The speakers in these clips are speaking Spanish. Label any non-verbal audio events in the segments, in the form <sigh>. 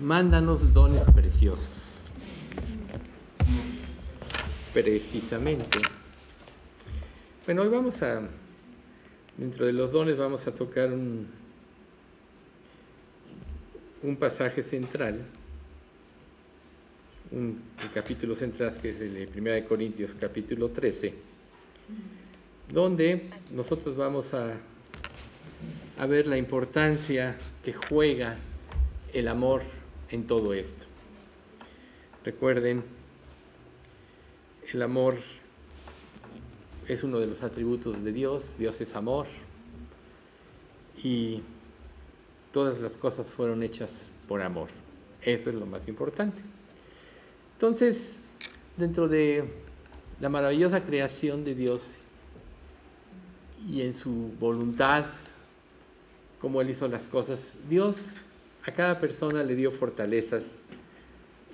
mándanos dones preciosos. Precisamente. Bueno, hoy vamos a, dentro de los dones vamos a tocar un, un pasaje central, un, el capítulo central que es el de 1 Corintios capítulo 13, donde nosotros vamos a, a ver la importancia que juega el amor en todo esto. Recuerden, el amor es uno de los atributos de Dios, Dios es amor y todas las cosas fueron hechas por amor. Eso es lo más importante. Entonces, dentro de la maravillosa creación de Dios y en su voluntad, como Él hizo las cosas, Dios a cada persona le dio fortalezas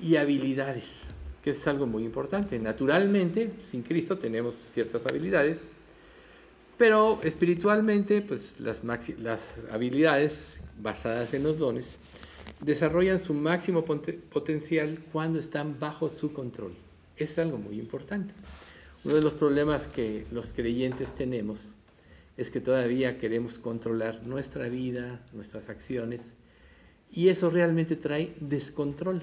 y habilidades, que es algo muy importante. Naturalmente, sin Cristo tenemos ciertas habilidades, pero espiritualmente, pues las, habilidades basadas en los dones desarrollan su máximo potencial cuando están bajo su control. Es algo muy importante. Uno de los problemas que los creyentes tenemos es que todavía queremos controlar nuestra vida, nuestras acciones, y eso realmente trae descontrol.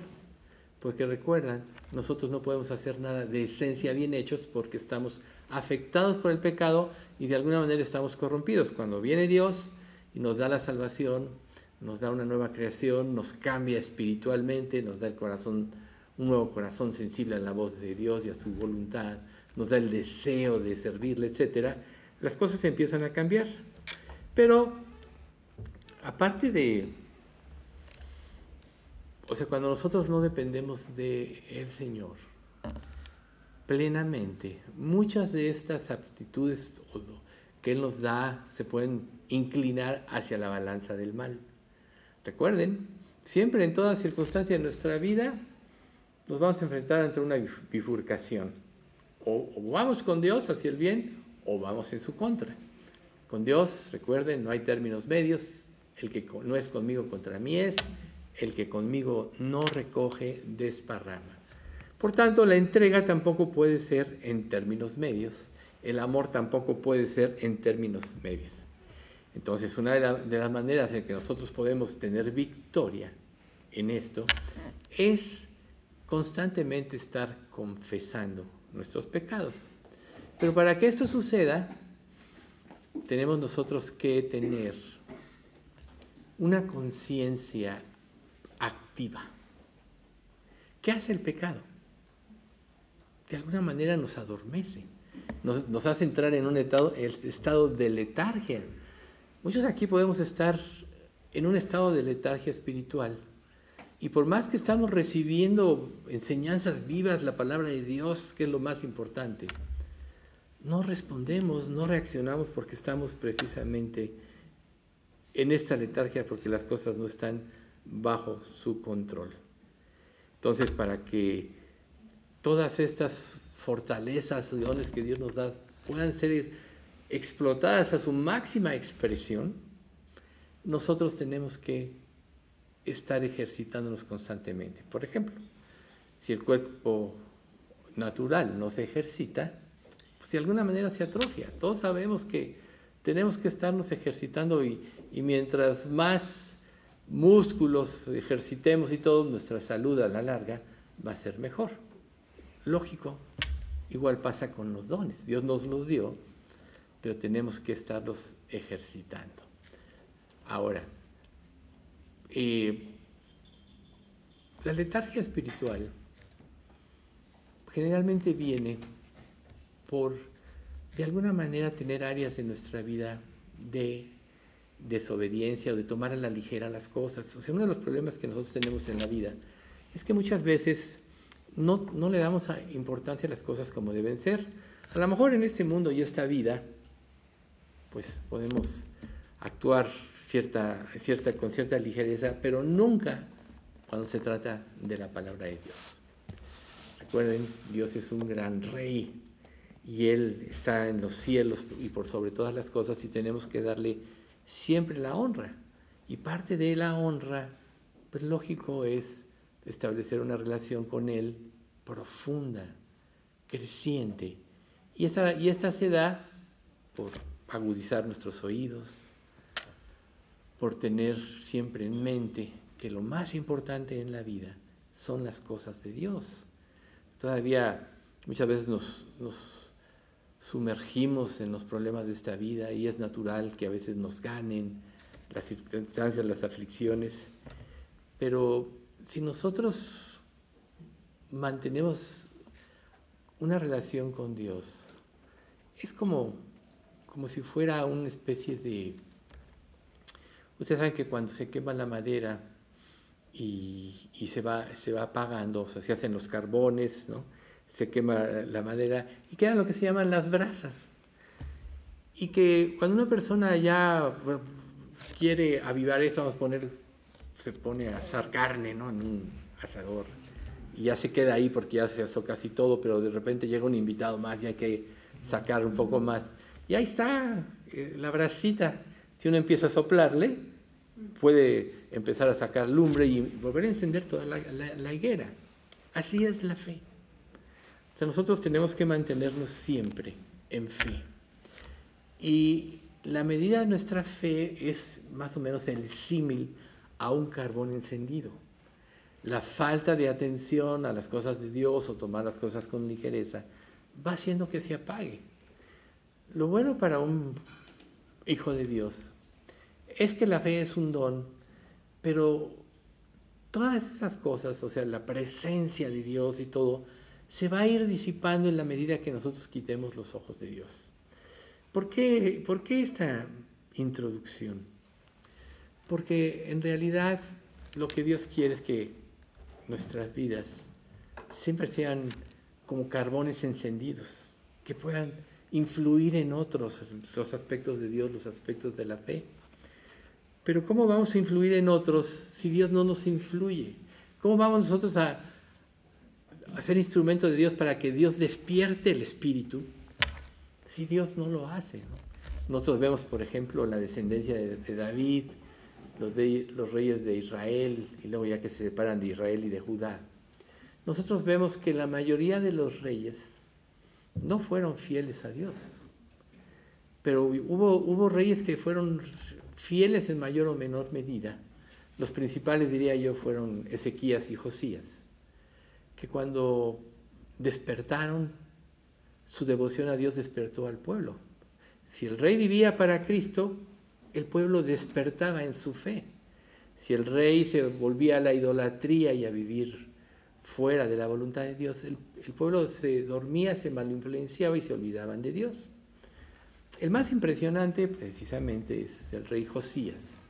Porque recuerdan, nosotros no podemos hacer nada de esencia bien hechos porque estamos afectados por el pecado y de alguna manera estamos corrompidos. Cuando viene Dios y nos da la salvación, nos da una nueva creación, nos cambia espiritualmente, nos da el corazón, un nuevo corazón sensible a la voz de Dios y a su voluntad, nos da el deseo de servirle, etc., las cosas empiezan a cambiar. Pero aparte de o sea, cuando nosotros no dependemos de el Señor plenamente, muchas de estas aptitudes que Él nos da se pueden inclinar hacia la balanza del mal. Recuerden, siempre en toda circunstancia de nuestra vida nos vamos a enfrentar ante una bifurcación. O, o, vamos con Dios hacia el bien o vamos en su contra. Con Dios, recuerden, no hay términos medios. El que no es conmigo contra mí es el que conmigo no recoge desparrama. Por tanto, la entrega tampoco puede ser en términos medios, el amor tampoco puede ser en términos medios. Entonces, una de, las maneras en que nosotros podemos tener victoria en esto es constantemente estar confesando nuestros pecados. Pero para que esto suceda, tenemos nosotros que tener una conciencia activa. ¿Qué hace el pecado? De alguna manera nos adormece, nos, hace entrar en un estado, el estado de letargia. Muchos aquí podemos estar en un estado de letargia espiritual. Y por más que estamos recibiendo enseñanzas vivas, la palabra de Dios, que es lo más importante, no respondemos, no reaccionamos porque estamos precisamente en esta letargia, porque las cosas no están bajo su control. Entonces, para que todas estas fortalezas y dones que Dios nos da puedan ser explotadas a su máxima expresión, nosotros tenemos que estar ejercitándonos constantemente. Por ejemplo, si el cuerpo natural no se ejercita, pues de alguna manera se atrofia. Todos sabemos que tenemos que estarnos ejercitando y, y mientras más músculos ejercitemos y todo, nuestra salud a la larga va a ser mejor. Lógico, igual pasa con los dones. Dios nos los dio, pero tenemos que estarlos ejercitando. Ahora, eh, la letargia espiritual generalmente viene por, de alguna manera, tener áreas de nuestra vida de desobediencia o de tomar a la ligera las cosas. O sea, uno de los problemas que nosotros tenemos en la vida es que muchas veces no, no le damos importancia a las cosas como deben ser. A lo mejor en este mundo y esta vida, pues podemos actuar cierta, cierta, con cierta ligereza, pero nunca cuando se trata de la palabra de Dios. Recuerden, Dios es un gran rey y Él está en los cielos y por sobre todas las cosas y tenemos que darle siempre la honra. Y parte de la honra pues lógico es establecer una relación con Él profunda, creciente. Y, esa, y esta se da por agudizar nuestros oídos, por tener siempre en mente que lo más importante en la vida son las cosas de Dios. Todavía muchas veces nos, nos sumergimos en los problemas de esta vida y es natural que a veces nos ganen las circunstancias, las aflicciones, pero si nosotros mantenemos una relación con Dios, es como, como si fuera una especie de... Ustedes saben que cuando se quema la madera y, se, va, se va apagando, o sea, se hacen los carbones, ¿no? Se quema la madera y quedan lo que se llaman las brasas. Y que cuando una persona ya quiere avivar eso, vamos a poner, se pone a asar carne, ¿no? En un asador. Y ya se queda ahí porque ya se asó casi todo, pero de repente llega un invitado más y hay que sacar un poco más. Y ahí está eh, la brasita. Si uno empieza a soplarle, puede empezar a sacar lumbre y volver a encender toda la, la higuera. Así es la fe. O sea, nosotros tenemos que mantenernos siempre en fe. Y la medida de nuestra fe es más o menos el símil a un carbón encendido. La falta de atención a las cosas de Dios o tomar las cosas con ligereza va haciendo que se apague. Lo bueno para un hijo de Dios es que la fe es un don, pero todas esas cosas, o sea, la presencia de Dios y todo, se va a ir disipando en la medida que nosotros quitemos los ojos de Dios. ¿Por qué, esta introducción? Porque en realidad lo que Dios quiere es que nuestras vidas siempre sean como carbones encendidos, que puedan influir en otros los aspectos de Dios, los aspectos de la fe. Pero ¿cómo vamos a influir en otros si Dios no nos influye? ¿Cómo vamos nosotros a, a ser instrumento de Dios para que Dios despierte el espíritu si Dios no lo hace. Nosotros vemos, por ejemplo, la descendencia de, David, los reyes de Israel, y luego ya que se separan de Israel y de Judá. Nosotros vemos que la mayoría de los reyes no fueron fieles a Dios, pero hubo, hubo reyes que fueron fieles en mayor o menor medida. Los principales, diría yo, fueron Ezequías y Josías, que cuando despertaron su devoción a Dios despertó al pueblo. Si el rey vivía para Cristo, el pueblo despertaba en su fe. Si el rey se volvía a la idolatría y a vivir fuera de la voluntad de Dios, el, pueblo se dormía, se malinfluenciaba y se olvidaban de Dios. El más impresionante precisamente es el rey Josías,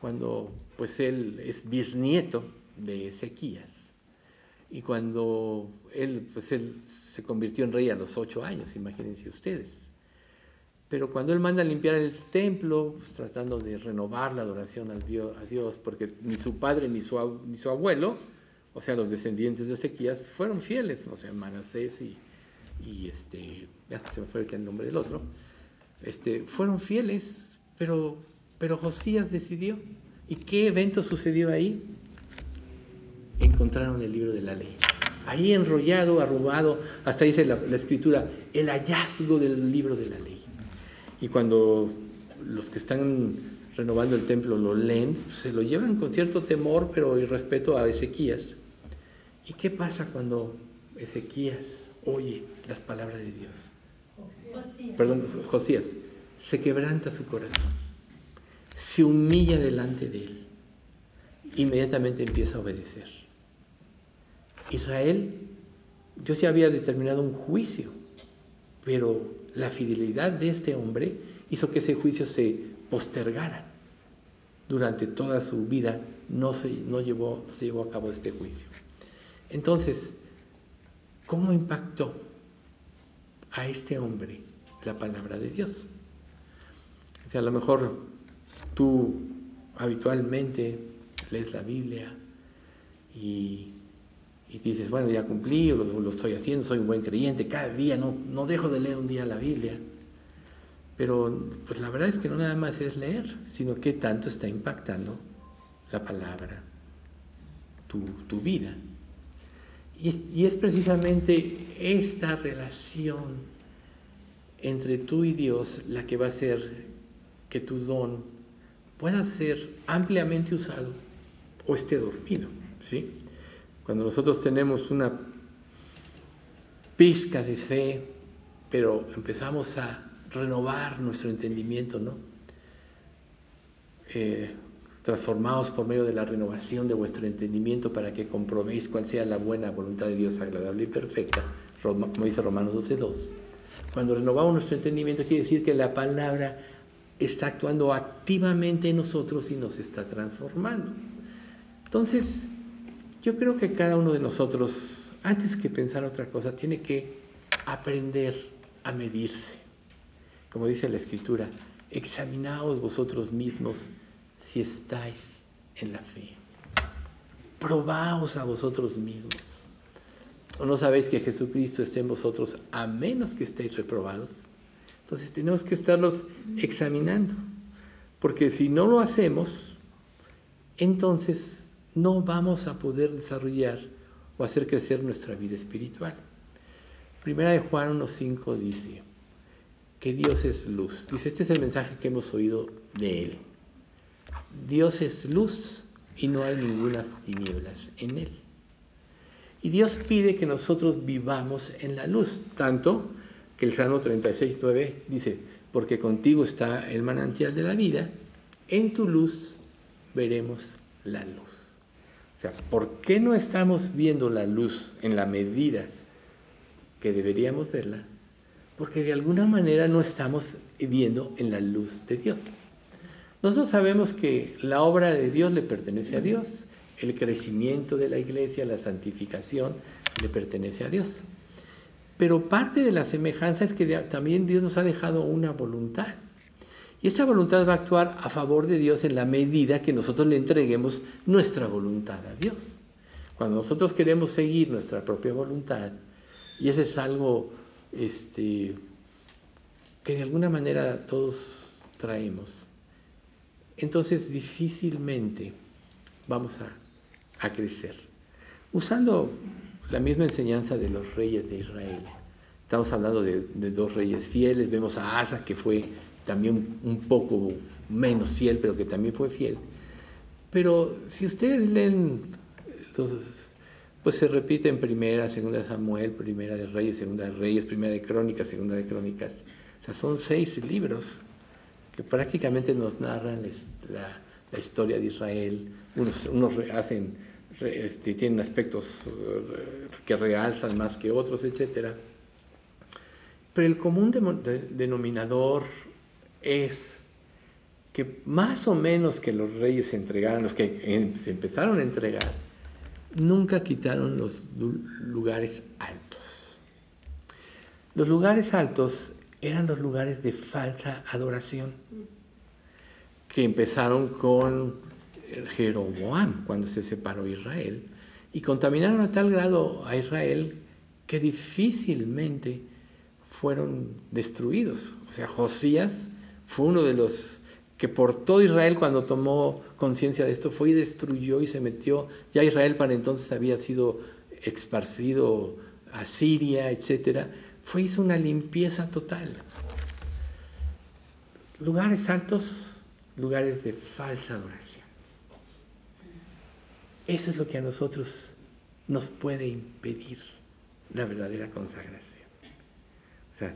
cuando pues él es bisnieto de Ezequías. Y cuando él, pues él se convirtió en rey a los ocho años, imagínense ustedes. Pero cuando él manda a limpiar el templo, pues tratando de renovar la adoración al Dios, a Dios, porque ni su padre ni su, ni su abuelo, o sea, los descendientes de Ezequías, fueron fieles, o sea, Manasés y, y este, ya se me fue el nombre del otro, este, fueron fieles, pero, pero Josías decidió. ¿Y qué evento sucedió ahí? Encontraron el libro de la ley. Ahí enrollado, arrugado, hasta dice la, escritura, el hallazgo del libro de la ley. Y cuando los que están renovando el templo lo leen, se lo llevan con cierto temor, pero y respeto a Ezequías. ¿Y qué pasa cuando Ezequías oye las palabras de Dios? Perdón, Josías. Se quebranta su corazón. Se humilla delante de él. Inmediatamente empieza a obedecer. Israel, yo sí había determinado un juicio, pero la fidelidad de este hombre hizo que ese juicio se postergara. Durante toda su vida no se, no llevó, se llevó a cabo este juicio. Entonces, ¿cómo impactó a este hombre la palabra de Dios? O sea, a lo mejor tú habitualmente lees la Biblia y y dices, bueno, ya cumplí, lo, lo estoy haciendo, soy un buen creyente, cada día no, no dejo de leer un día la Biblia. Pero pues la verdad es que no nada más es leer, sino que tanto está impactando la palabra tu, vida. Y es, y es precisamente esta relación entre tú y Dios la que va a hacer que tu don pueda ser ampliamente usado o esté dormido. ¿sí? Cuando nosotros tenemos una pizca de fe, pero empezamos a renovar nuestro entendimiento, ¿no? Eh, transformados por medio de la renovación de vuestro entendimiento para que comprobéis cuál sea la buena voluntad de Dios agradable y perfecta, como dice Romanos 12.2. Cuando renovamos nuestro entendimiento quiere decir que la palabra está actuando activamente en nosotros y nos está transformando. Entonces, yo creo que cada uno de nosotros, antes que pensar otra cosa, tiene que aprender a medirse. Como dice la Escritura, examinaos vosotros mismos si estáis en la fe. Probaos a vosotros mismos. ¿O no sabéis que Jesucristo esté en vosotros a menos que estéis reprobados? Entonces tenemos que estarlos examinando, porque si no lo hacemos, entonces no vamos a poder desarrollar o hacer crecer nuestra vida espiritual. Primera de Juan 1.5 dice que Dios es luz. Dice, este es el mensaje que hemos oído de Él. Dios es luz y no hay ninguna tinieblas en Él. Y Dios pide que nosotros vivamos en la luz, tanto que el Salmo 36.9 dice, porque contigo está el manantial de la vida, en tu luz veremos la luz. O sea, ¿por qué no estamos viendo la luz en la medida que deberíamos verla? Porque de alguna manera no estamos viendo en la luz de Dios. Nosotros sabemos que la obra de Dios le pertenece a Dios, el crecimiento de la iglesia, la santificación le pertenece a Dios. Pero parte de la semejanza es que también Dios nos ha dejado una voluntad. Y esa voluntad va a actuar a favor de Dios en la medida que nosotros le entreguemos nuestra voluntad a Dios. Cuando nosotros queremos seguir nuestra propia voluntad, y eso es algo este, que de alguna manera todos traemos, entonces difícilmente vamos a, a crecer. Usando la misma enseñanza de los reyes de Israel. Estamos hablando de, dos reyes fieles, vemos a Asa que fue también un poco menos fiel, pero que también fue fiel. Pero si ustedes leen, pues se repite en primera, segunda de Samuel, primera de Reyes, segunda de Reyes, primera de Crónicas, segunda de Crónicas. O sea, son seis libros que prácticamente nos narran la, la historia de Israel. Unos, unos hacen este, tienen aspectos eh, que realzan más que otros, etc. Pero el común denominador es que más o menos que los reyes se entregaron, los que se empezaron a entregar, nunca quitaron los lugares altos. Los lugares altos eran los lugares de falsa adoración, que empezaron con Jeroboam cuando se separó Israel y contaminaron a tal grado a Israel que difícilmente fueron destruidos. O sea, Josías fue uno de los que por todo Israel cuando tomó conciencia de esto fue y destruyó y se metió. Ya Israel para entonces había sido esparcido a Siria, etc. Fue hizo una limpieza total. Lugares altos, lugares de falsa adoración. Eso es lo que a nosotros nos puede impedir la verdadera consagración. O sea,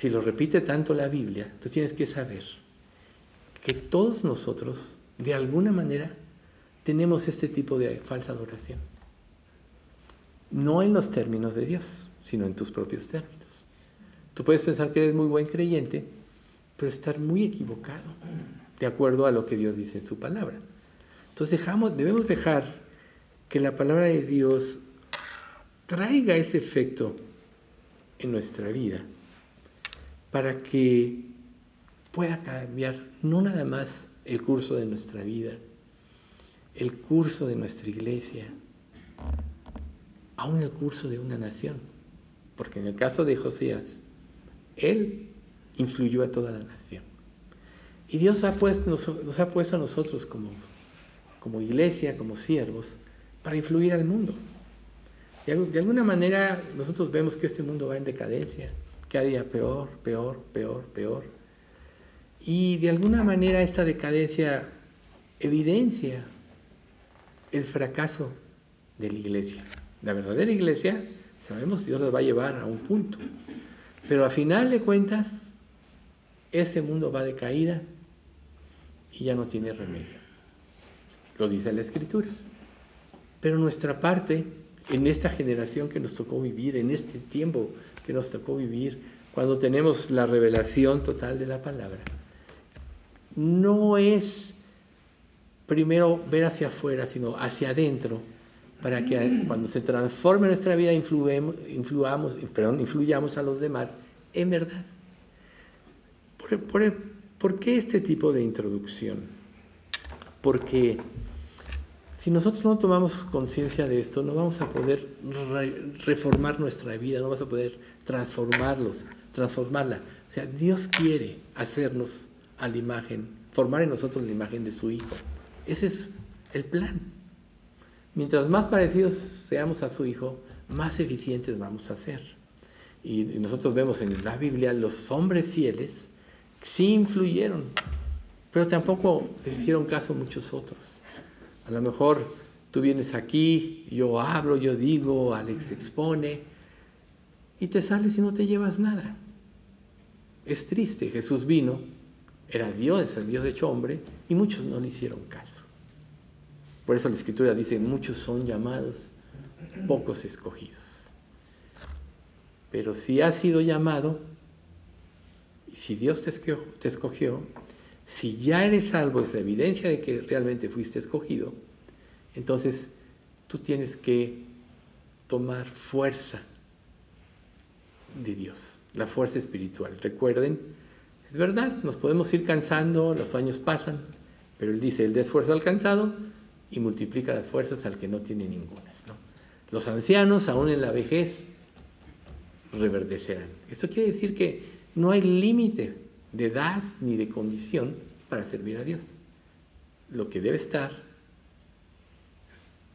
si lo repite tanto la Biblia, tú tienes que saber que todos nosotros, de alguna manera, tenemos este tipo de falsa adoración. No en los términos de Dios, sino en tus propios términos. Tú puedes pensar que eres muy buen creyente, pero estar muy equivocado, de acuerdo a lo que Dios dice en su palabra. Entonces debemos dejar que la palabra de Dios traiga ese efecto en nuestra vida para que pueda cambiar no nada más el curso de nuestra vida, el curso de nuestra iglesia, aún el curso de una nación. Porque en el caso de Josías, él influyó a toda la nación. Y Dios puesto, nos, ha puesto a nosotros como, como iglesia, como siervos, para influir al mundo. De alguna manera nosotros vemos que este mundo va en decadencia, cada día peor, peor, peor, peor. Y de alguna manera esta decadencia evidencia el fracaso de la iglesia. La verdadera iglesia, sabemos, Dios la va a llevar a un punto. Pero a final de cuentas, ese mundo va de caída y ya no tiene remedio. Lo dice la Escritura. Pero nuestra parte, en esta generación que nos tocó vivir, en este tiempo que nos tocó vivir, cuando tenemos la revelación total de la palabra, no es primero ver hacia afuera, sino hacia adentro, para que cuando se transforme nuestra vida influamos, perdón, influyamos a los demás en verdad. ¿Por, por qué este tipo de introducción? Porque si nosotros no tomamos conciencia de esto, no vamos a poder reformar nuestra vida, no vamos a poder transformarlos, transformarla. O sea, Dios quiere hacernos a la imagen, formar en nosotros la imagen de su Hijo. Ese es el plan. Mientras más parecidos seamos a su Hijo, más eficientes vamos a ser. Y nosotros vemos en la Biblia los hombres fieles sí influyeron, pero tampoco les hicieron caso muchos otros. A lo mejor tú vienes aquí, yo hablo, yo digo, Alex expone, y te sales y no te llevas nada. Es triste, Jesús vino, era Dios, el Dios hecho hombre, y muchos no le hicieron caso. Por eso la escritura dice, muchos son llamados, pocos escogidos. Pero si has sido llamado, y si Dios te escogió, si ya eres salvo, es la evidencia de que realmente fuiste escogido, entonces tú tienes que tomar fuerza de Dios, la fuerza espiritual. Recuerden, es verdad, nos podemos ir cansando, los años pasan, pero Él dice, el de esfuerzo alcanzado y multiplica las fuerzas al que no tiene ningunas. Los ancianos, aún en la vejez, reverdecerán. Esto quiere decir que no hay límite de edad ni de condición para servir a Dios. Lo que debe estar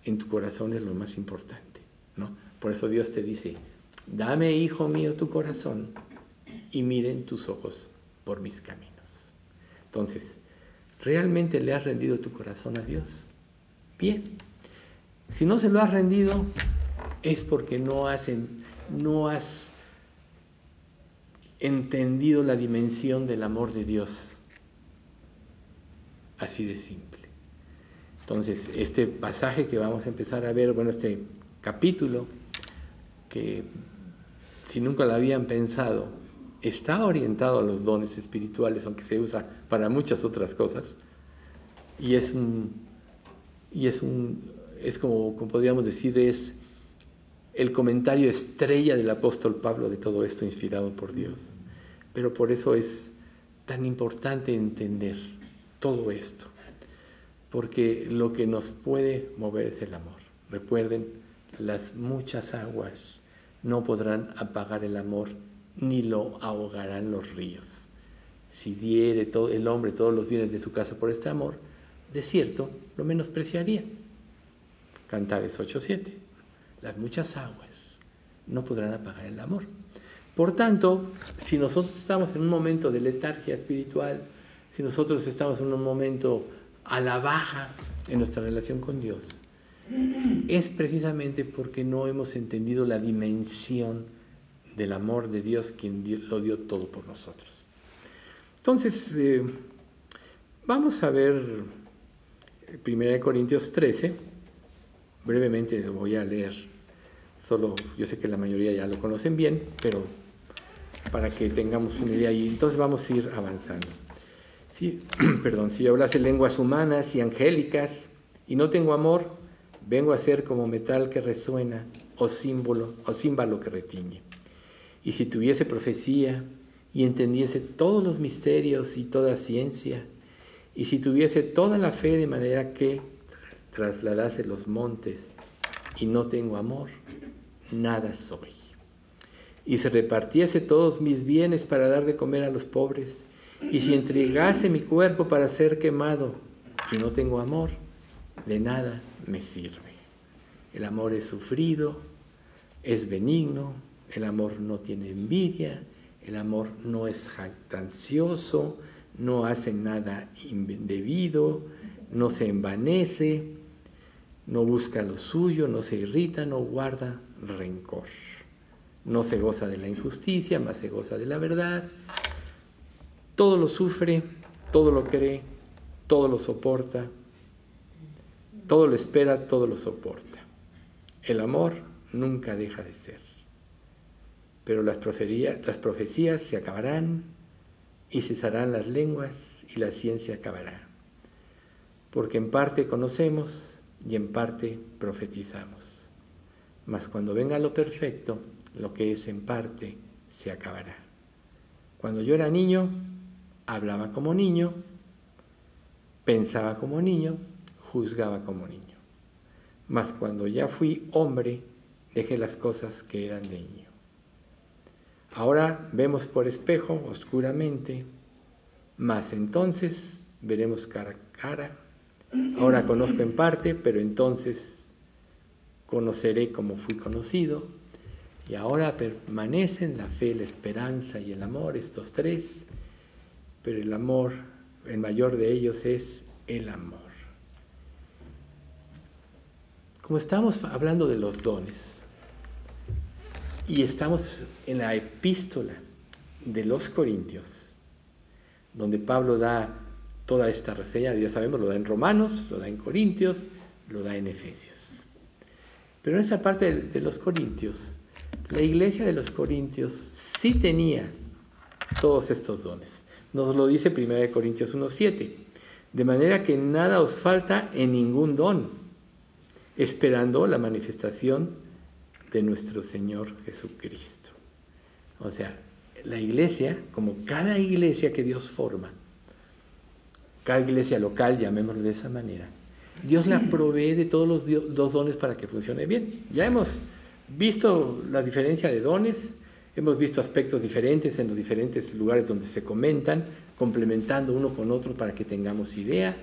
en tu corazón es lo más importante, ¿no? Por eso Dios te dice, dame, hijo mío, tu corazón y miren tus ojos por mis caminos. Entonces, ¿realmente le has rendido tu corazón a Dios? Bien. Si no se lo has rendido, es porque no has, no has entendido la dimensión del amor de Dios. Así de simple. Entonces, este pasaje que vamos a empezar a ver, bueno, este capítulo, que si nunca lo habían pensado, está orientado a los dones espirituales, aunque se usa para muchas otras cosas, y es un, y es un, es como, como podríamos decir, es el comentario estrella del apóstol Pablo de todo esto inspirado por Dios. Pero por eso es tan importante entender todo esto, porque lo que nos puede mover es el amor. Recuerden, las muchas aguas no podrán apagar el amor, ni lo ahogarán los ríos. Si diere todo el hombre todos los bienes de su casa por este amor, de cierto lo menospreciaría. Cantares 8.7 las muchas aguas no podrán apagar el amor. Por tanto, si nosotros estamos en un momento de letargia espiritual, si nosotros estamos en un momento a la baja en nuestra relación con Dios, es precisamente porque no hemos entendido la dimensión del amor de Dios, quien lo dio todo por nosotros. Entonces, eh, vamos a ver 1 Corintios 13, brevemente lo voy a leer Solo yo sé que la mayoría ya lo conocen bien, pero para que tengamos una idea y entonces vamos a ir avanzando. Sí, <clears throat> perdón, si yo hablase lenguas humanas y angélicas y no tengo amor, vengo a ser como metal que resuena o símbolo o címbalo que retiñe. Y si tuviese profecía y entendiese todos los misterios y toda ciencia, y si tuviese toda la fe de manera que trasladase los montes y no tengo amor, nada soy. Y si repartiese todos mis bienes para dar de comer a los pobres, y si entregase mi cuerpo para ser quemado y no tengo amor, de nada me sirve. El amor es sufrido, es benigno, el amor no tiene envidia, el amor no es jactancioso, no hace nada indebido, no se envanece, no busca lo suyo, no se irrita, no guarda rencor. No se goza de la injusticia, más se goza de la verdad. Todo lo sufre, todo lo cree, todo lo soporta, todo lo espera, todo lo soporta. El amor nunca deja de ser. Pero las, las profecías se acabarán y cesarán las lenguas y la ciencia acabará. Porque en parte conocemos y en parte profetizamos. Mas cuando venga lo perfecto, lo que es en parte se acabará. Cuando yo era niño, hablaba como niño, pensaba como niño, juzgaba como niño. Mas cuando ya fui hombre, dejé las cosas que eran de niño. Ahora vemos por espejo, oscuramente, mas entonces veremos cara a cara. Ahora conozco en parte, pero entonces conoceré como fui conocido. Y ahora permanecen la fe, la esperanza y el amor, estos tres, pero el amor, el mayor de ellos es el amor. Como estamos hablando de los dones y estamos en la epístola de los Corintios, donde Pablo da toda esta reseña, ya sabemos, lo da en Romanos, lo da en Corintios, lo da en Efesios. Pero en esa parte de, los Corintios, la iglesia de los Corintios sí tenía todos estos dones. Nos lo dice 1 Corintios 1.7. De manera que nada os falta en ningún don esperando la manifestación de nuestro Señor Jesucristo. O sea, la iglesia, como cada iglesia que Dios forma, cada iglesia local, llamémoslo de esa manera, Dios la provee de todos los dos dones para que funcione bien. Ya hemos visto la diferencia de dones, hemos visto aspectos diferentes en los diferentes lugares donde se comentan, complementando uno con otro para que tengamos idea.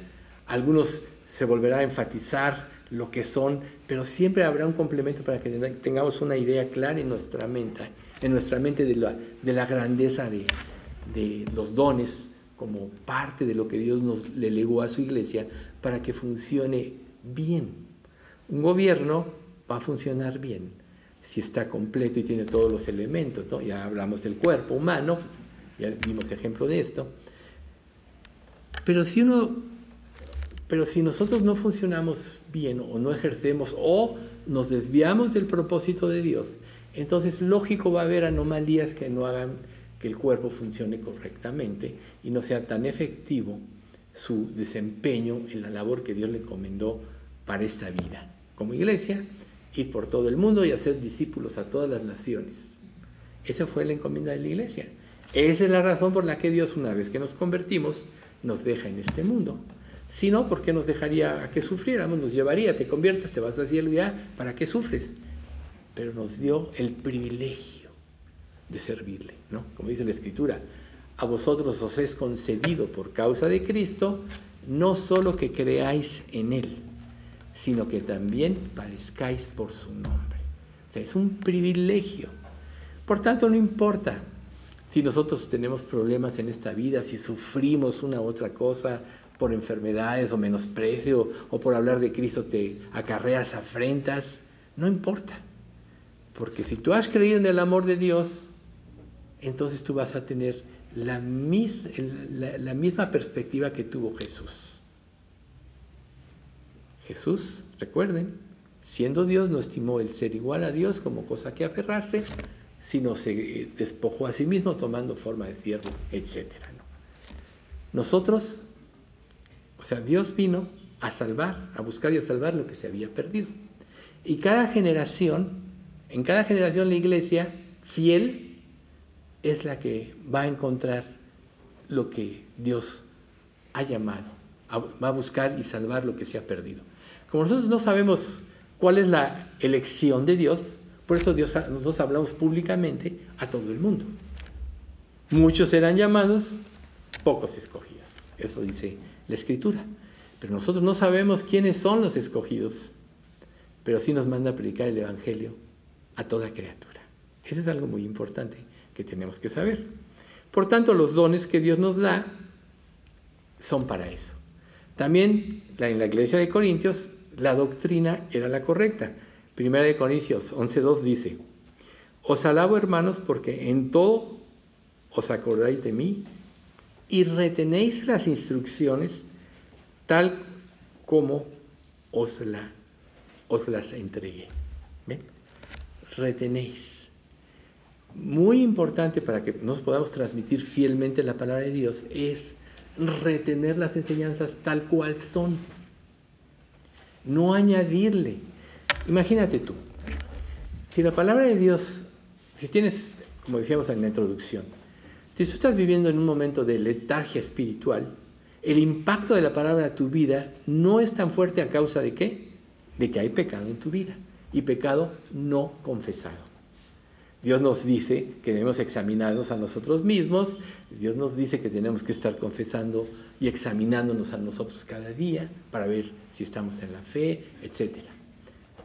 Algunos se volverá a enfatizar lo que son, pero siempre habrá un complemento para que tengamos una idea clara en nuestra mente, en nuestra mente de la, de la grandeza de, de los dones como parte de lo que Dios nos le legó a su iglesia para que funcione bien. Un gobierno va a funcionar bien si está completo y tiene todos los elementos. Ya hablamos del cuerpo humano, pues, ya dimos ejemplo de esto. Pero si uno pero si nosotros no funcionamos bien o no ejercemos o nos desviamos del propósito de Dios, entonces lógico va a haber anomalías que no hagan que el cuerpo funcione correctamente y no sea tan efectivo su desempeño en la labor que Dios le encomendó para esta vida. Como iglesia, ir por todo el mundo y hacer discípulos a todas las naciones. Esa fue la encomienda de la iglesia. Esa es la razón por la que Dios, una vez que nos convertimos, nos deja en este mundo si no, ¿por qué nos dejaría a que sufriéramos? Nos llevaría, te conviertes, te vas al cielo ya, ¿para qué sufres? Pero nos dio el privilegio de servirle, ¿no? Como dice la Escritura, a vosotros os es concedido por causa de Cristo, no solo que creáis en Él, sino que también parezcáis por su nombre. O sea, es un privilegio. Por tanto, no importa si nosotros tenemos problemas en esta vida, si sufrimos una u otra cosa, por enfermedades o menosprecio o por hablar de Cristo te acarreas afrentas, no importa. Porque si tú has creído en el amor de Dios, entonces tú vas a tener la, misma perspectiva que tuvo Jesús. Jesús, recuerden, siendo Dios, no estimó el ser igual a Dios como cosa que aferrarse, sino se despojó a sí mismo tomando forma de siervo, etc. Nosotros o sea, Dios vino a salvar, a buscar y a salvar lo que se había perdido. Y cada generación, en cada generación la iglesia fiel es la que va a encontrar lo que Dios ha llamado, va a buscar y salvar lo que se ha perdido. Como nosotros no sabemos cuál es la elección de Dios, por eso Dios, nosotros hablamos públicamente a todo el mundo. Muchos serán llamados, pocos escogidos. Eso dice la escritura. Pero nosotros no sabemos quiénes son los escogidos. pero sí nos manda a predicar el Evangelio a toda criatura. Eso es algo muy importante que tenemos que saber. Por tanto, los dones que Dios nos da son para eso. También en la iglesia de Corintios la doctrina era la correcta. Primera de Corintios 11.2 dice, os alabo hermanos porque en todo os acordáis de mí y retenéis las instrucciones tal como os, la, os las entregué. ¿Ven? Retenéis. Muy importante para que nos podamos transmitir fielmente la palabra de Dios es retener las enseñanzas tal cual son. No añadirle. Imagínate tú, si la palabra de Dios, si tienes, como decíamos en la introducción, si tú estás viviendo en un momento de letargia espiritual, el impacto de la palabra a tu vida no es tan fuerte a causa de qué? De que hay pecado en tu vida y pecado no confesado. Dios nos dice que debemos examinarnos a nosotros mismos, Dios nos dice que tenemos que estar confesando y examinándonos a nosotros cada día para ver si estamos en la fe, etc.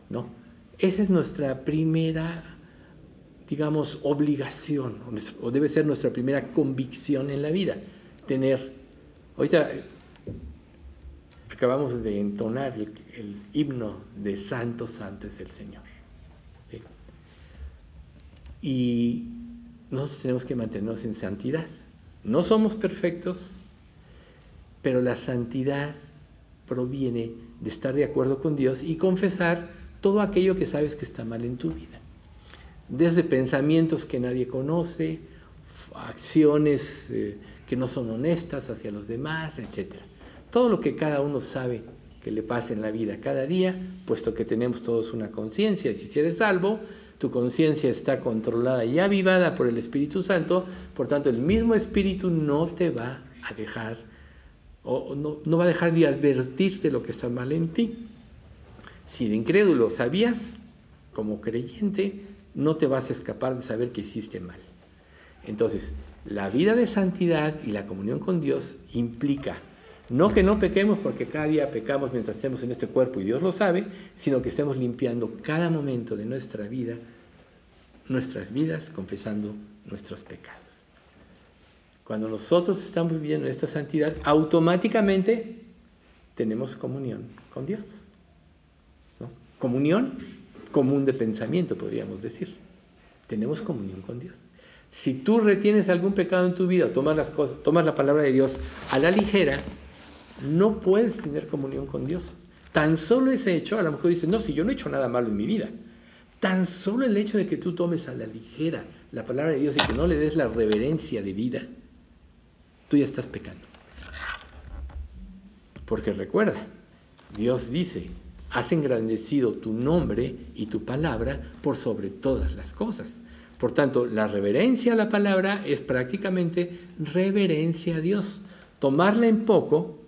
¿No? Esa es nuestra primera, digamos, obligación, o debe ser nuestra primera convicción en la vida, tener, ahorita acabamos de entonar el, el himno de Santo, Santo es el Señor. Y nosotros tenemos que mantenernos en santidad. No somos perfectos, pero la santidad proviene de estar de acuerdo con Dios y confesar todo aquello que sabes que está mal en tu vida. Desde pensamientos que nadie conoce, acciones eh, que no son honestas hacia los demás, etc. Todo lo que cada uno sabe que le pasa en la vida cada día, puesto que tenemos todos una conciencia y si eres salvo, tu conciencia está controlada y avivada por el Espíritu Santo, por tanto el mismo Espíritu no te va a dejar, o no, va a dejar de advertirte lo que está mal en ti. Si de incrédulo sabías, como creyente, no te vas a escapar de saber que hiciste mal. Entonces, la vida de santidad y la comunión con Dios implica no que no pequemos porque cada día pecamos mientras estemos en este cuerpo y Dios lo sabe, sino que estemos limpiando cada momento de nuestra vida, nuestras vidas, confesando nuestros pecados. Cuando nosotros estamos viviendo esta santidad, automáticamente tenemos comunión con Dios. Comunión común de pensamiento, podríamos decir. Tenemos comunión con Dios. Si tú retienes algún pecado en tu vida, tomas las cosas, tomas la palabra de Dios a la ligera, no puedes tener comunión con Dios. Tan solo ese hecho, a lo mejor dices, no, si yo no he hecho nada malo en mi vida. Tan solo el hecho de que tú tomes a la ligera la palabra de Dios y que no le des la reverencia de vida, tú ya estás pecando. Porque recuerda, Dios dice, has engrandecido tu nombre y tu palabra por sobre todas las cosas. Por tanto, la reverencia a la palabra es prácticamente reverencia a Dios. Tomarla en poco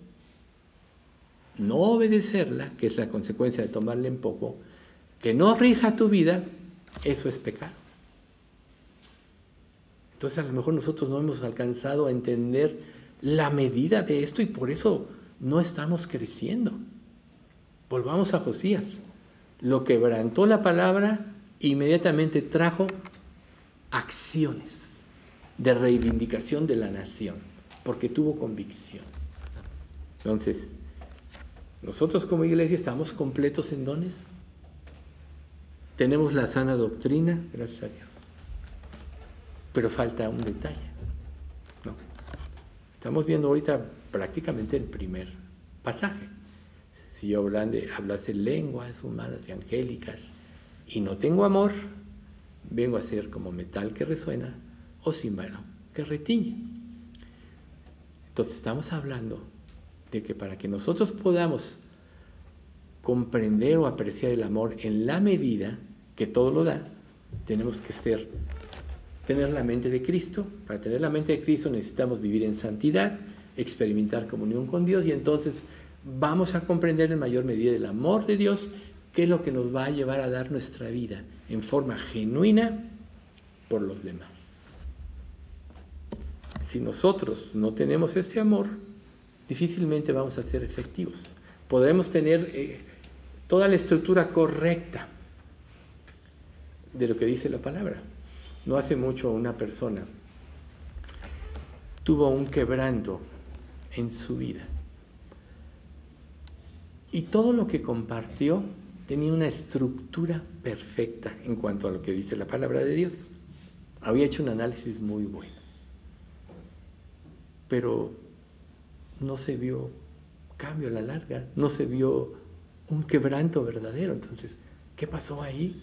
no obedecerla, que es la consecuencia de tomarle en poco, que no rija tu vida, eso es pecado. Entonces a lo mejor nosotros no hemos alcanzado a entender la medida de esto y por eso no estamos creciendo. Volvamos a Josías. Lo quebrantó la palabra, inmediatamente trajo acciones de reivindicación de la nación, porque tuvo convicción. Entonces, nosotros como iglesia estamos completos en dones. Tenemos la sana doctrina, gracias a Dios. Pero falta un detalle. ¿no? Estamos viendo ahorita prácticamente el primer pasaje. Si yo de, hablase lenguas humanas y angélicas y no tengo amor, vengo a ser como metal que resuena o címbalo que retiñe. Entonces estamos hablando de que para que nosotros podamos comprender o apreciar el amor en la medida que todo lo da, tenemos que ser, tener la mente de Cristo. Para tener la mente de Cristo necesitamos vivir en santidad, experimentar comunión con Dios y entonces vamos a comprender en mayor medida el amor de Dios, que es lo que nos va a llevar a dar nuestra vida en forma genuina por los demás. Si nosotros no tenemos ese amor, difícilmente vamos a ser efectivos. Podremos tener eh, toda la estructura correcta de lo que dice la palabra. No hace mucho una persona tuvo un quebranto en su vida. Y todo lo que compartió tenía una estructura perfecta en cuanto a lo que dice la palabra de Dios. Había hecho un análisis muy bueno. Pero no se vio cambio a la larga, no se vio un quebranto verdadero. Entonces, ¿qué pasó ahí?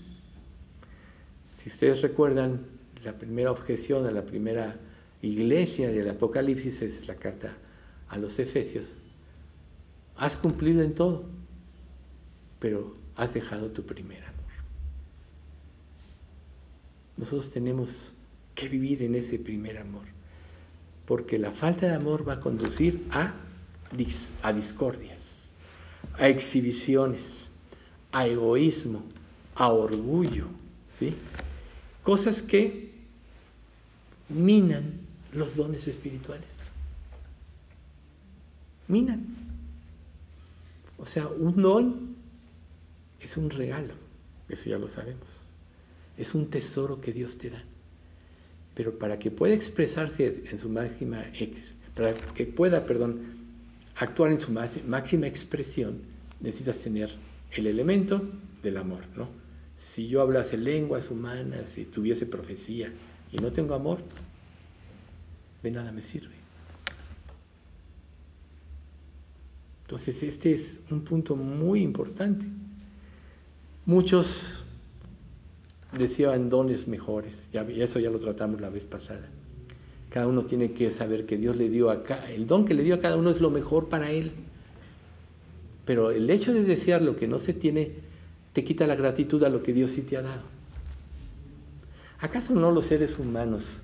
Si ustedes recuerdan, la primera objeción a la primera iglesia del Apocalipsis es la carta a los Efesios. Has cumplido en todo, pero has dejado tu primer amor. Nosotros tenemos que vivir en ese primer amor, porque la falta de amor va a conducir a, a discordias, a exhibiciones, a egoísmo, a orgullo, ¿sí? Cosas que minan los dones espirituales. Minan. O sea, un don es un regalo, eso ya lo sabemos. Es un tesoro que Dios te da. Pero para que pueda expresarse en su máxima, para que pueda, perdón, actuar en su máxima expresión, necesitas tener el elemento del amor, ¿no? Si yo hablase lenguas humanas y tuviese profecía y no tengo amor, de nada me sirve. Entonces este es un punto muy importante. Muchos decían dones mejores, ya, eso ya lo tratamos la vez pasada. Cada uno tiene que saber que Dios le dio acá, el don que le dio a cada uno es lo mejor para él. Pero el hecho de desear lo que no se tiene te quita la gratitud a lo que Dios sí te ha dado. ¿Acaso no los seres humanos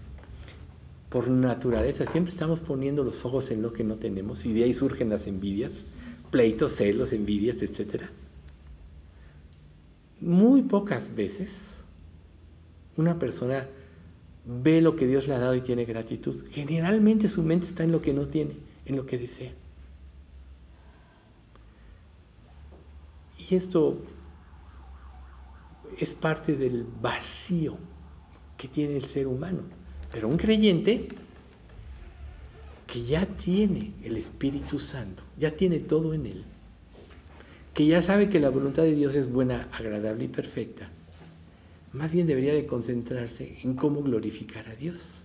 por naturaleza siempre estamos poniendo los ojos en lo que no tenemos y de ahí surgen las envidias, pleitos, celos, envidias, etc. Muy pocas veces una persona ve lo que Dios le ha dado y tiene gratitud. Generalmente su mente está en lo que no tiene, en lo que desea. Y esto es parte del vacío que tiene el ser humano. Pero un creyente que ya tiene el Espíritu Santo, ya tiene todo en él, que ya sabe que la voluntad de Dios es buena, agradable y perfecta, más bien debería de concentrarse en cómo glorificar a Dios.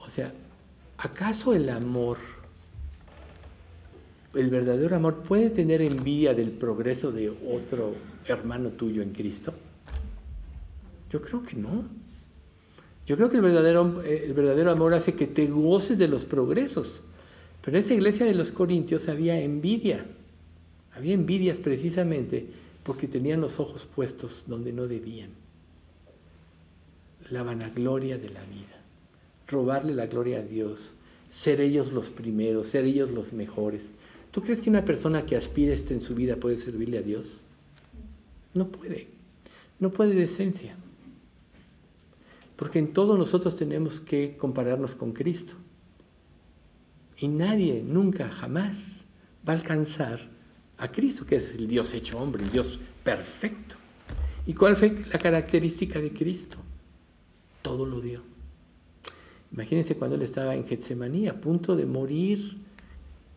O sea, ¿acaso el amor, el verdadero amor, puede tener envidia del progreso de otro hermano tuyo en Cristo? Yo creo que no. Yo creo que el verdadero, eh, el verdadero amor hace que te goces de los progresos. Pero en esa iglesia de los Corintios había envidia. Había envidias precisamente porque tenían los ojos puestos donde no debían. La vanagloria de la vida. Robarle la gloria a Dios. Ser ellos los primeros, ser ellos los mejores. ¿Tú crees que una persona que aspira esto en su vida puede servirle a Dios? No puede. No puede de esencia. Porque en todo nosotros tenemos que compararnos con Cristo. Y nadie, nunca, jamás va a alcanzar a Cristo, que es el Dios hecho hombre, el Dios perfecto. ¿Y cuál fue la característica de Cristo? Todo lo dio. Imagínense cuando él estaba en Getsemaní, a punto de morir,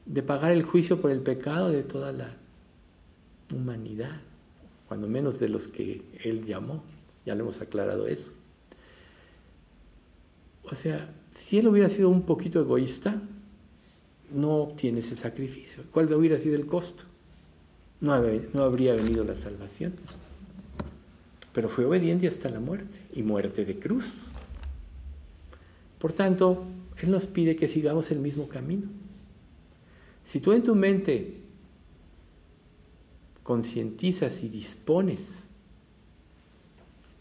de pagar el juicio por el pecado de toda la humanidad, cuando menos de los que él llamó. Ya lo hemos aclarado eso. O sea, si él hubiera sido un poquito egoísta, no obtiene ese sacrificio. ¿Cuál hubiera sido el costo? No, habría venido la salvación. Pero fue obediente hasta la muerte y muerte de cruz. Por tanto, Él nos pide que sigamos el mismo camino. Si tú en tu mente concientizas y dispones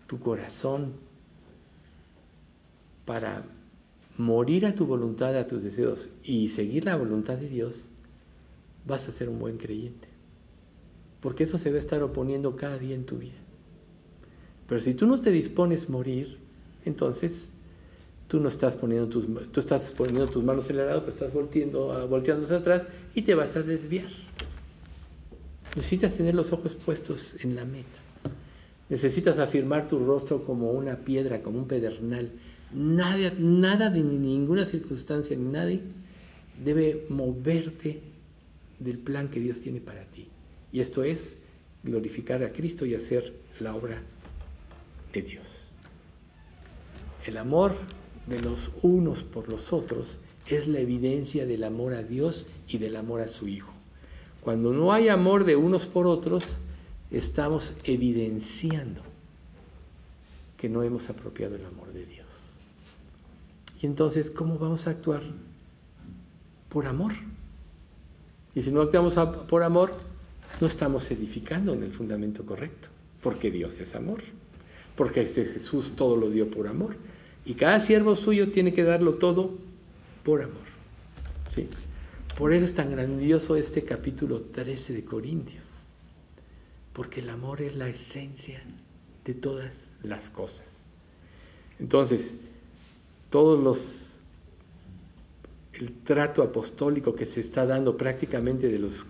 tu corazón para morir a tu voluntad, a tus deseos y seguir la voluntad de Dios, vas a ser un buen creyente. Porque eso se va a estar oponiendo cada día en tu vida. Pero si tú no te dispones a morir, entonces tú no estás poniendo tus, tú estás poniendo tus manos en el arado, pero estás volteando, volteándose atrás y te vas a desviar. Necesitas tener los ojos puestos en la meta. Necesitas afirmar tu rostro como una piedra, como un pedernal. Nada, nada de ninguna circunstancia ni nadie debe moverte del plan que Dios tiene para ti. Y esto es glorificar a Cristo y hacer la obra de Dios. El amor de los unos por los otros es la evidencia del amor a Dios y del amor a su Hijo. Cuando no hay amor de unos por otros, estamos evidenciando que no hemos apropiado el amor de Dios. Y entonces, ¿cómo vamos a actuar? Por amor. Y si no actuamos por amor, no estamos edificando en el fundamento correcto, porque Dios es amor, porque Jesús todo lo dio por amor. Y cada siervo suyo tiene que darlo todo por amor. ¿sí? Por eso es tan grandioso este capítulo 13 de Corintios, porque el amor es la esencia de todas las cosas. Entonces, todos los el trato apostólico que se está dando prácticamente de los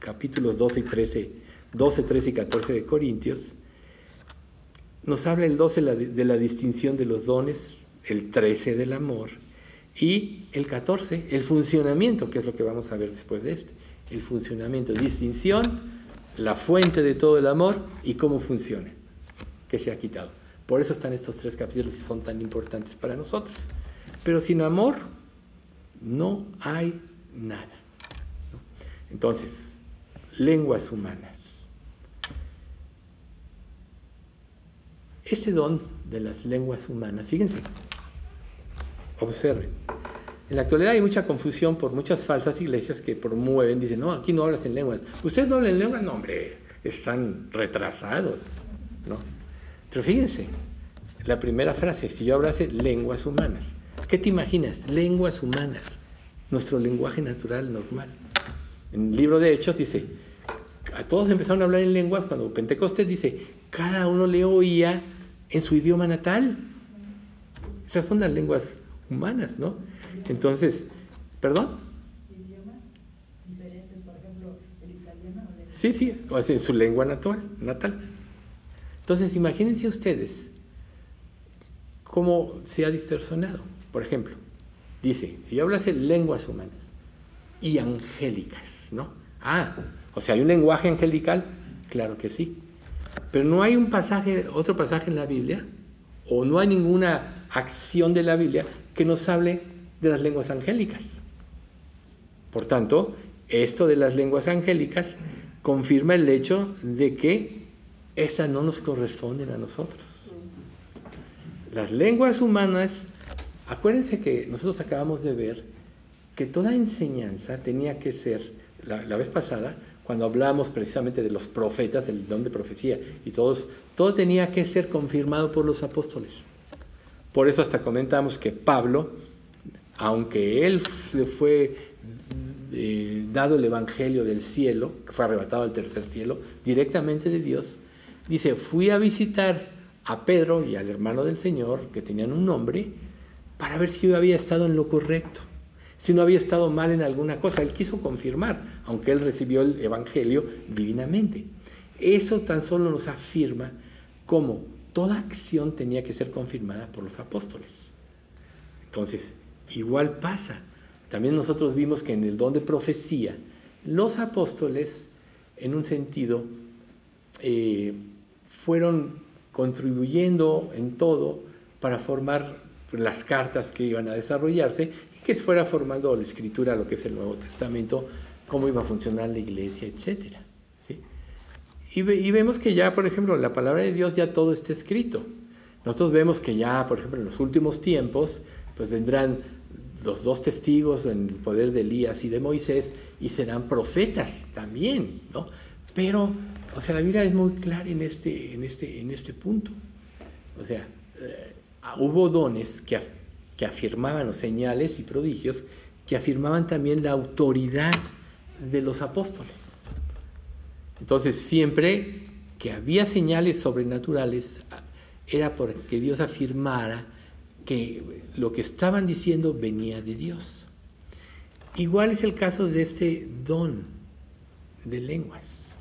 capítulos 12 y 13, 12, 13 y 14 de Corintios, nos habla el 12 de la distinción de los dones, el 13 del amor y el 14, el funcionamiento, que es lo que vamos a ver después de este. El funcionamiento, distinción, la fuente de todo el amor y cómo funciona, que se ha quitado. Por eso están estos tres capítulos y son tan importantes para nosotros. Pero sin amor no hay nada. Entonces, lenguas humanas. Ese don de las lenguas humanas, fíjense, observen. En la actualidad hay mucha confusión por muchas falsas iglesias que promueven, dicen, no, aquí no hablas en lenguas. ¿Ustedes no hablan en lenguas? No, hombre, están retrasados. ¿no? Pero fíjense, la primera frase, si yo hablase lenguas humanas, ¿qué te imaginas? Lenguas humanas, nuestro lenguaje natural, normal. En el libro de Hechos dice, todos empezaron a hablar en lenguas cuando Pentecostés dice, cada uno le oía en su idioma natal. Esas son las lenguas humanas, ¿no? Entonces, ¿perdón? Sí, sí, o en su lengua natal, natal. Entonces, imagínense ustedes cómo se ha distorsionado. Por ejemplo, dice, si yo hablase lenguas humanas y angélicas, ¿no? Ah, o sea, ¿hay un lenguaje angelical? Claro que sí. Pero no hay un pasaje, otro pasaje en la Biblia, o no hay ninguna acción de la Biblia que nos hable de las lenguas angélicas. Por tanto, esto de las lenguas angélicas confirma el hecho de que estas no nos corresponden a nosotros. Las lenguas humanas, acuérdense que nosotros acabamos de ver que toda enseñanza tenía que ser, la, la vez pasada, cuando hablamos precisamente de los profetas, del don de profecía y todos, todo tenía que ser confirmado por los apóstoles. Por eso hasta comentamos que Pablo, aunque él le fue eh, dado el Evangelio del cielo, que fue arrebatado al tercer cielo, directamente de Dios, dice, fui a visitar a Pedro y al hermano del Señor, que tenían un nombre, para ver si yo había estado en lo correcto, si no había estado mal en alguna cosa. Él quiso confirmar, aunque él recibió el Evangelio divinamente. Eso tan solo nos afirma cómo toda acción tenía que ser confirmada por los apóstoles. Entonces, igual pasa. También nosotros vimos que en el don de profecía, los apóstoles, en un sentido, eh, fueron contribuyendo en todo para formar las cartas que iban a desarrollarse que fuera formando la escritura, lo que es el Nuevo Testamento, cómo iba a funcionar la iglesia, etcétera. Y, vemos que ya, por ejemplo, en la palabra de Dios ya todo está escrito. Nosotros vemos que ya, por ejemplo, en los últimos tiempos, pues vendrán los dos testigos en el poder de Elías y de Moisés y serán profetas también, ¿no? Pero, o sea, la Biblia es muy clara en este, en este, en este punto. O sea, eh, hubo dones que, que afirmaban los señales y prodigios que afirmaban también la autoridad de los apóstoles. Entonces, siempre que había señales sobrenaturales, era porque Dios afirmara que lo que estaban diciendo venía de Dios. Igual es el caso de este don de lenguas.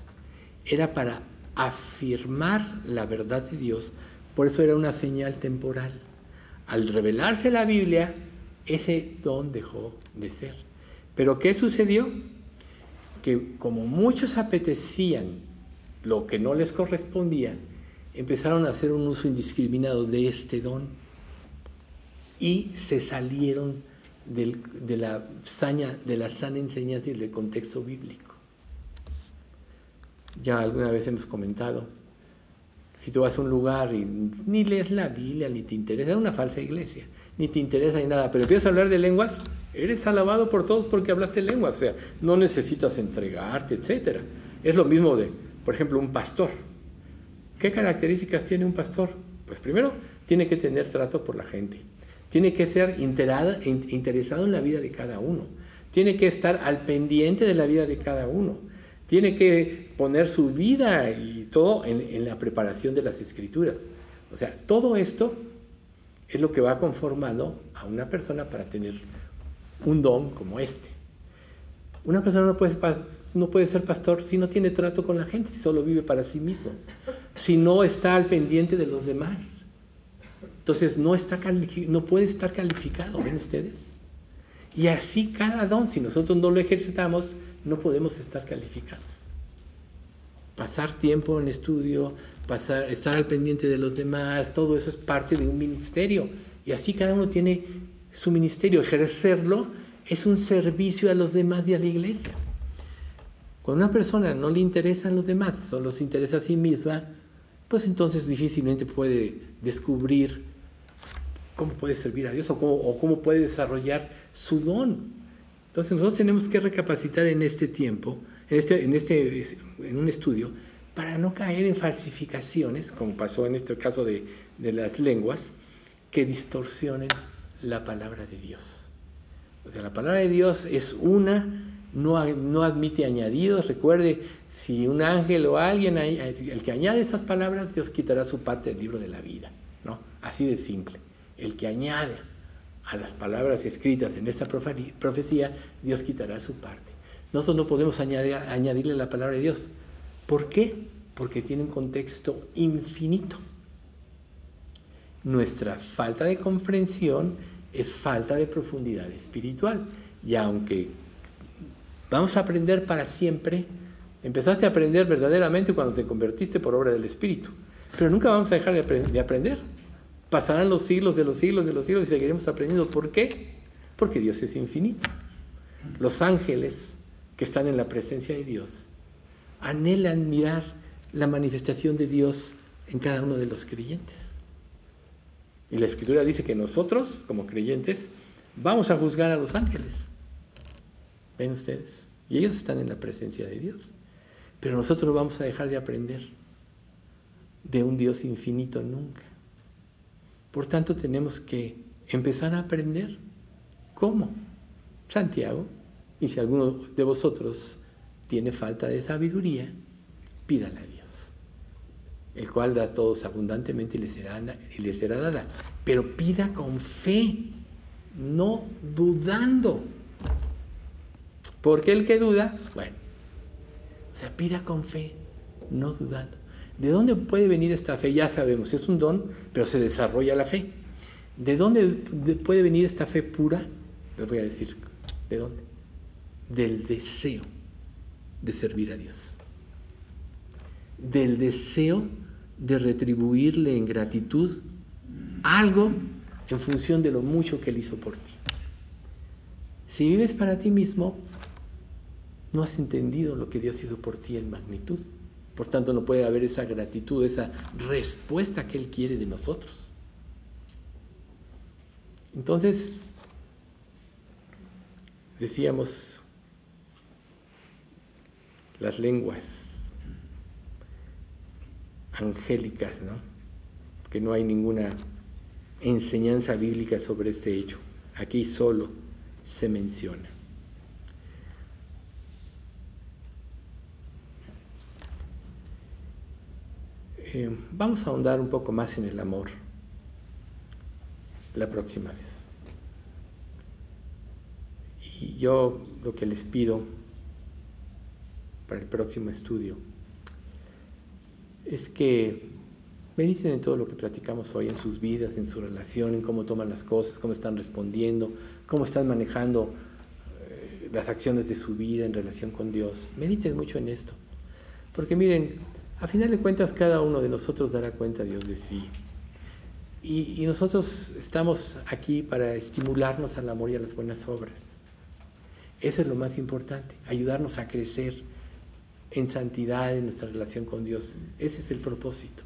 era para afirmar la verdad de Dios, por eso era una señal temporal. Al revelarse la Biblia, ese don dejó de ser. Pero ¿qué sucedió? Que como muchos apetecían lo que no les correspondía, empezaron a hacer un uso indiscriminado de este don y se salieron de, la saña, de la sana enseñanza y del contexto bíblico. Ya alguna vez hemos comentado, si tú vas a un lugar y ni lees la Biblia, ni te interesa, es una falsa iglesia, ni te interesa ni nada, pero empiezas a hablar de lenguas, eres alabado por todos porque hablaste lenguas, o sea, no necesitas entregarte, etc. Es lo mismo de, por ejemplo, un pastor. ¿Qué características tiene un pastor? Pues primero, tiene que tener trato por la gente. Tiene que ser interesado en la vida de cada uno. Tiene que estar al pendiente de la vida de cada uno. Tiene que poner su vida y todo en, la preparación de las escrituras. O sea, todo esto es lo que va conformando a una persona para tener un don como este. Una persona no puede, no puede ser pastor si no tiene trato con la gente, si solo vive para sí mismo, si no está al pendiente de los demás. Entonces no, está no puede estar calificado, ¿ven ustedes? Y así cada don, si nosotros no lo ejercitamos, no podemos estar calificados. Pasar tiempo en estudio, pasar, estar al pendiente de los demás, todo eso es parte de un ministerio. Y así cada uno tiene su ministerio. Ejercerlo es un servicio a los demás y a la iglesia. Cuando una persona no le interesan los demás, solo se interesa a sí misma, pues entonces difícilmente puede descubrir cómo puede servir a Dios o cómo, puede desarrollar su don. Entonces nosotros tenemos que recapacitar en este tiempo, en, este, en, este, en un estudio, para no caer en falsificaciones, como pasó en este caso de, de las lenguas, que distorsionen la palabra de Dios. O sea, la palabra de Dios es una, no, no admite añadidos. Recuerde, si un ángel o alguien, el que añade esas palabras, Dios quitará su parte del libro de la vida. ¿no? Así de simple el que añade a las palabras escritas en esta profecía, Dios quitará su parte. Nosotros no podemos añadir, añadirle la palabra de Dios. ¿Por qué? Porque tiene un contexto infinito. Nuestra falta de comprensión es falta de profundidad espiritual. Y aunque vamos a aprender para siempre, empezaste a aprender verdaderamente cuando te convertiste por obra del Espíritu. Pero nunca vamos a dejar de aprender. Pasarán los siglos de los siglos de los siglos y seguiremos aprendiendo. ¿Por qué? Porque Dios es infinito. Los ángeles que están en la presencia de Dios anhelan mirar la manifestación de Dios en cada uno de los creyentes. Y la escritura dice que nosotros, como creyentes, vamos a juzgar a los ángeles. ¿Ven ustedes? Y ellos están en la presencia de Dios. Pero nosotros no vamos a dejar de aprender de un Dios infinito nunca. Por tanto, tenemos que empezar a aprender. ¿Cómo? Santiago. Y si alguno de vosotros tiene falta de sabiduría, pídala a Dios, el cual da a todos abundantemente y le será, será dada. Pero pida con fe, no dudando. Porque el que duda, bueno, o sea, pida con fe, no dudando. ¿De dónde puede venir esta fe? Ya sabemos, es un don, pero se desarrolla la fe. ¿De dónde puede venir esta fe pura? Les voy a decir, ¿de dónde? Del deseo de servir a Dios. Del deseo de retribuirle en gratitud algo en función de lo mucho que Él hizo por ti. Si vives para ti mismo, no has entendido lo que Dios hizo por ti en magnitud. Por tanto, no puede haber esa gratitud, esa respuesta que Él quiere de nosotros. Entonces, decíamos, las lenguas angélicas, ¿no? Que no hay ninguna enseñanza bíblica sobre este hecho. Aquí solo se menciona. Eh, vamos a ahondar un poco más en el amor la próxima vez. Y yo lo que les pido para el próximo estudio es que mediten en todo lo que platicamos hoy, en sus vidas, en su relación, en cómo toman las cosas, cómo están respondiendo, cómo están manejando eh, las acciones de su vida en relación con Dios. Mediten mucho en esto. Porque miren, a final de cuentas cada uno de nosotros dará cuenta a Dios de sí. Y, nosotros estamos aquí para estimularnos al amor y a las buenas obras. Eso es lo más importante, ayudarnos a crecer en santidad en nuestra relación con Dios. Ese es el propósito.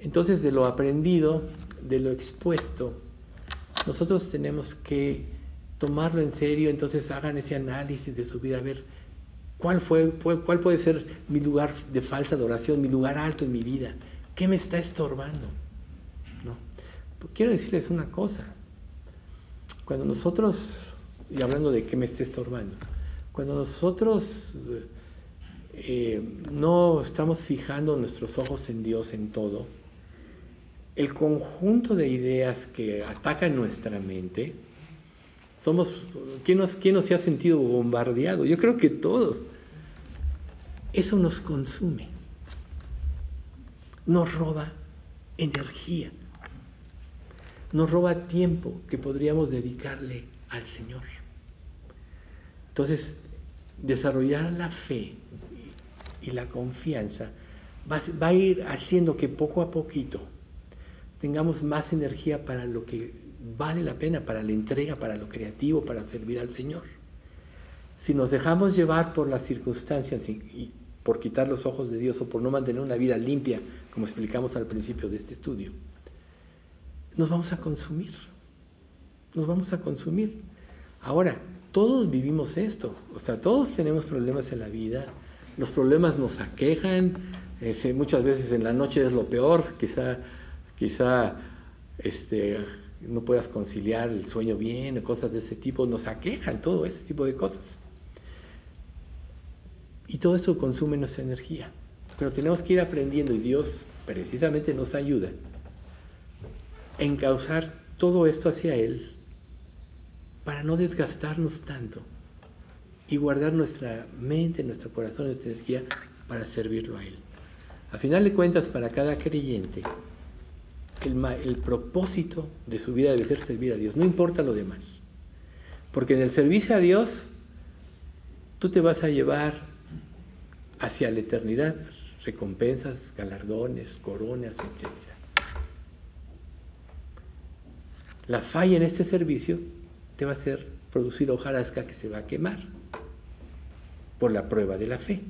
Entonces, de lo aprendido, de lo expuesto, nosotros tenemos que tomarlo en serio, entonces hagan ese análisis de su vida, a ver cuál, fue, cuál puede ser mi lugar de falsa adoración, mi lugar alto en mi vida, qué me está estorbando. ¿No? Quiero decirles una cosa, cuando nosotros y hablando de qué me esté estorbando, cuando nosotros eh, no estamos fijando nuestros ojos en Dios en todo, el conjunto de ideas que atacan nuestra mente, somos, ¿quién nos, quién nos ha sentido bombardeado? Yo creo que todos. Eso nos consume, nos roba energía, nos roba tiempo que podríamos dedicarle al Señor. Entonces, desarrollar la fe y la confianza va, a ir haciendo que poco a poquito tengamos más energía para lo que vale la pena, para la entrega, para lo creativo, para servir al Señor. Si nos dejamos llevar por las circunstancias y por quitar los ojos de Dios o por no mantener una vida limpia, como explicamos al principio de este estudio, nos vamos a consumir. Nos vamos a consumir. Ahora, todos vivimos esto, o sea, todos tenemos problemas en la vida, los problemas nos aquejan, muchas veces en la noche es lo peor, quizá, quizá este, no puedas conciliar el sueño bien, cosas de ese tipo, nos aquejan todo ese tipo de cosas. Y todo esto consume nuestra energía, pero tenemos que ir aprendiendo y Dios precisamente nos ayuda a encauzar todo esto hacia Él para no desgastarnos tanto y guardar nuestra mente, nuestro corazón, nuestra energía para servirlo a Él. A final de cuentas, para cada creyente, el, propósito de su vida debe ser servir a Dios, no importa lo demás. Porque en el servicio a Dios, tú te vas a llevar hacia la eternidad recompensas, galardones, coronas, etc. La falla en este servicio te va a hacer producir hojarasca que se va a quemar por la prueba de la fe.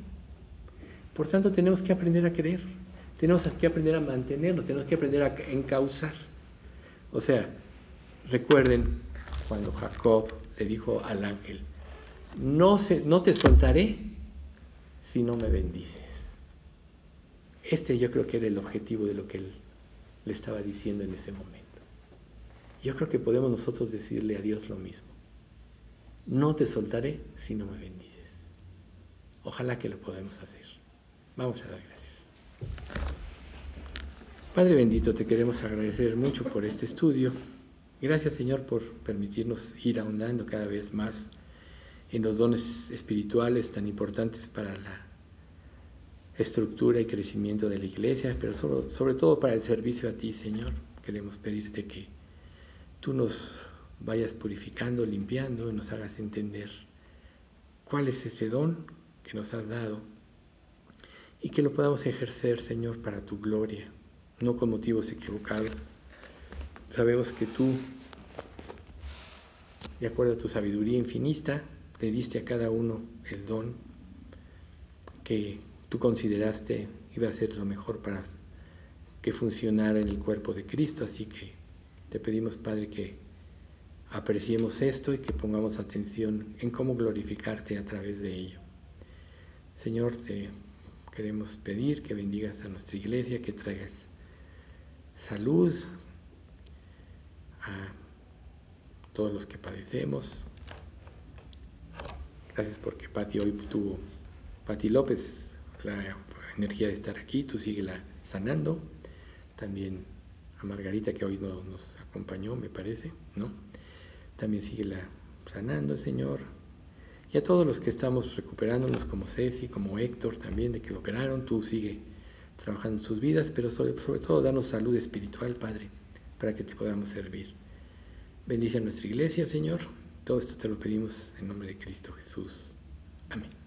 Por tanto, tenemos que aprender a creer, tenemos que aprender a mantenernos, tenemos que aprender a encauzar. O sea, recuerden cuando Jacob le dijo al ángel, no, se, no te soltaré si no me bendices. Este yo creo que era el objetivo de lo que él le estaba diciendo en ese momento. Yo creo que podemos nosotros decirle a Dios lo mismo. No te soltaré si no me bendices. Ojalá que lo podamos hacer. Vamos a dar gracias. Padre bendito, te queremos agradecer mucho por este estudio. Gracias Señor por permitirnos ir ahondando cada vez más en los dones espirituales tan importantes para la estructura y crecimiento de la iglesia, pero sobre, sobre todo para el servicio a ti, Señor. Queremos pedirte que tú nos vayas purificando, limpiando y nos hagas entender cuál es ese don que nos has dado y que lo podamos ejercer, Señor, para tu gloria, no con motivos equivocados. Sabemos que tú, de acuerdo a tu sabiduría infinita, le diste a cada uno el don que tú consideraste iba a ser lo mejor para que funcionara en el cuerpo de Cristo, así que te pedimos, Padre, que apreciemos esto y que pongamos atención en cómo glorificarte a través de ello. Señor, te queremos pedir que bendigas a nuestra iglesia, que traigas salud a todos los que padecemos. Gracias porque Pati hoy tuvo, Pati López, la energía de estar aquí, tú síguela sanando. También a Margarita que hoy no nos acompañó, me parece, ¿no? También sigue la sanando, Señor. Y a todos los que estamos recuperándonos, como Ceci, como Héctor también, de que lo operaron, tú sigue trabajando en sus vidas, pero sobre, sobre todo danos salud espiritual, Padre, para que te podamos servir. Bendice a nuestra iglesia, Señor. Todo esto te lo pedimos en nombre de Cristo Jesús. Amén.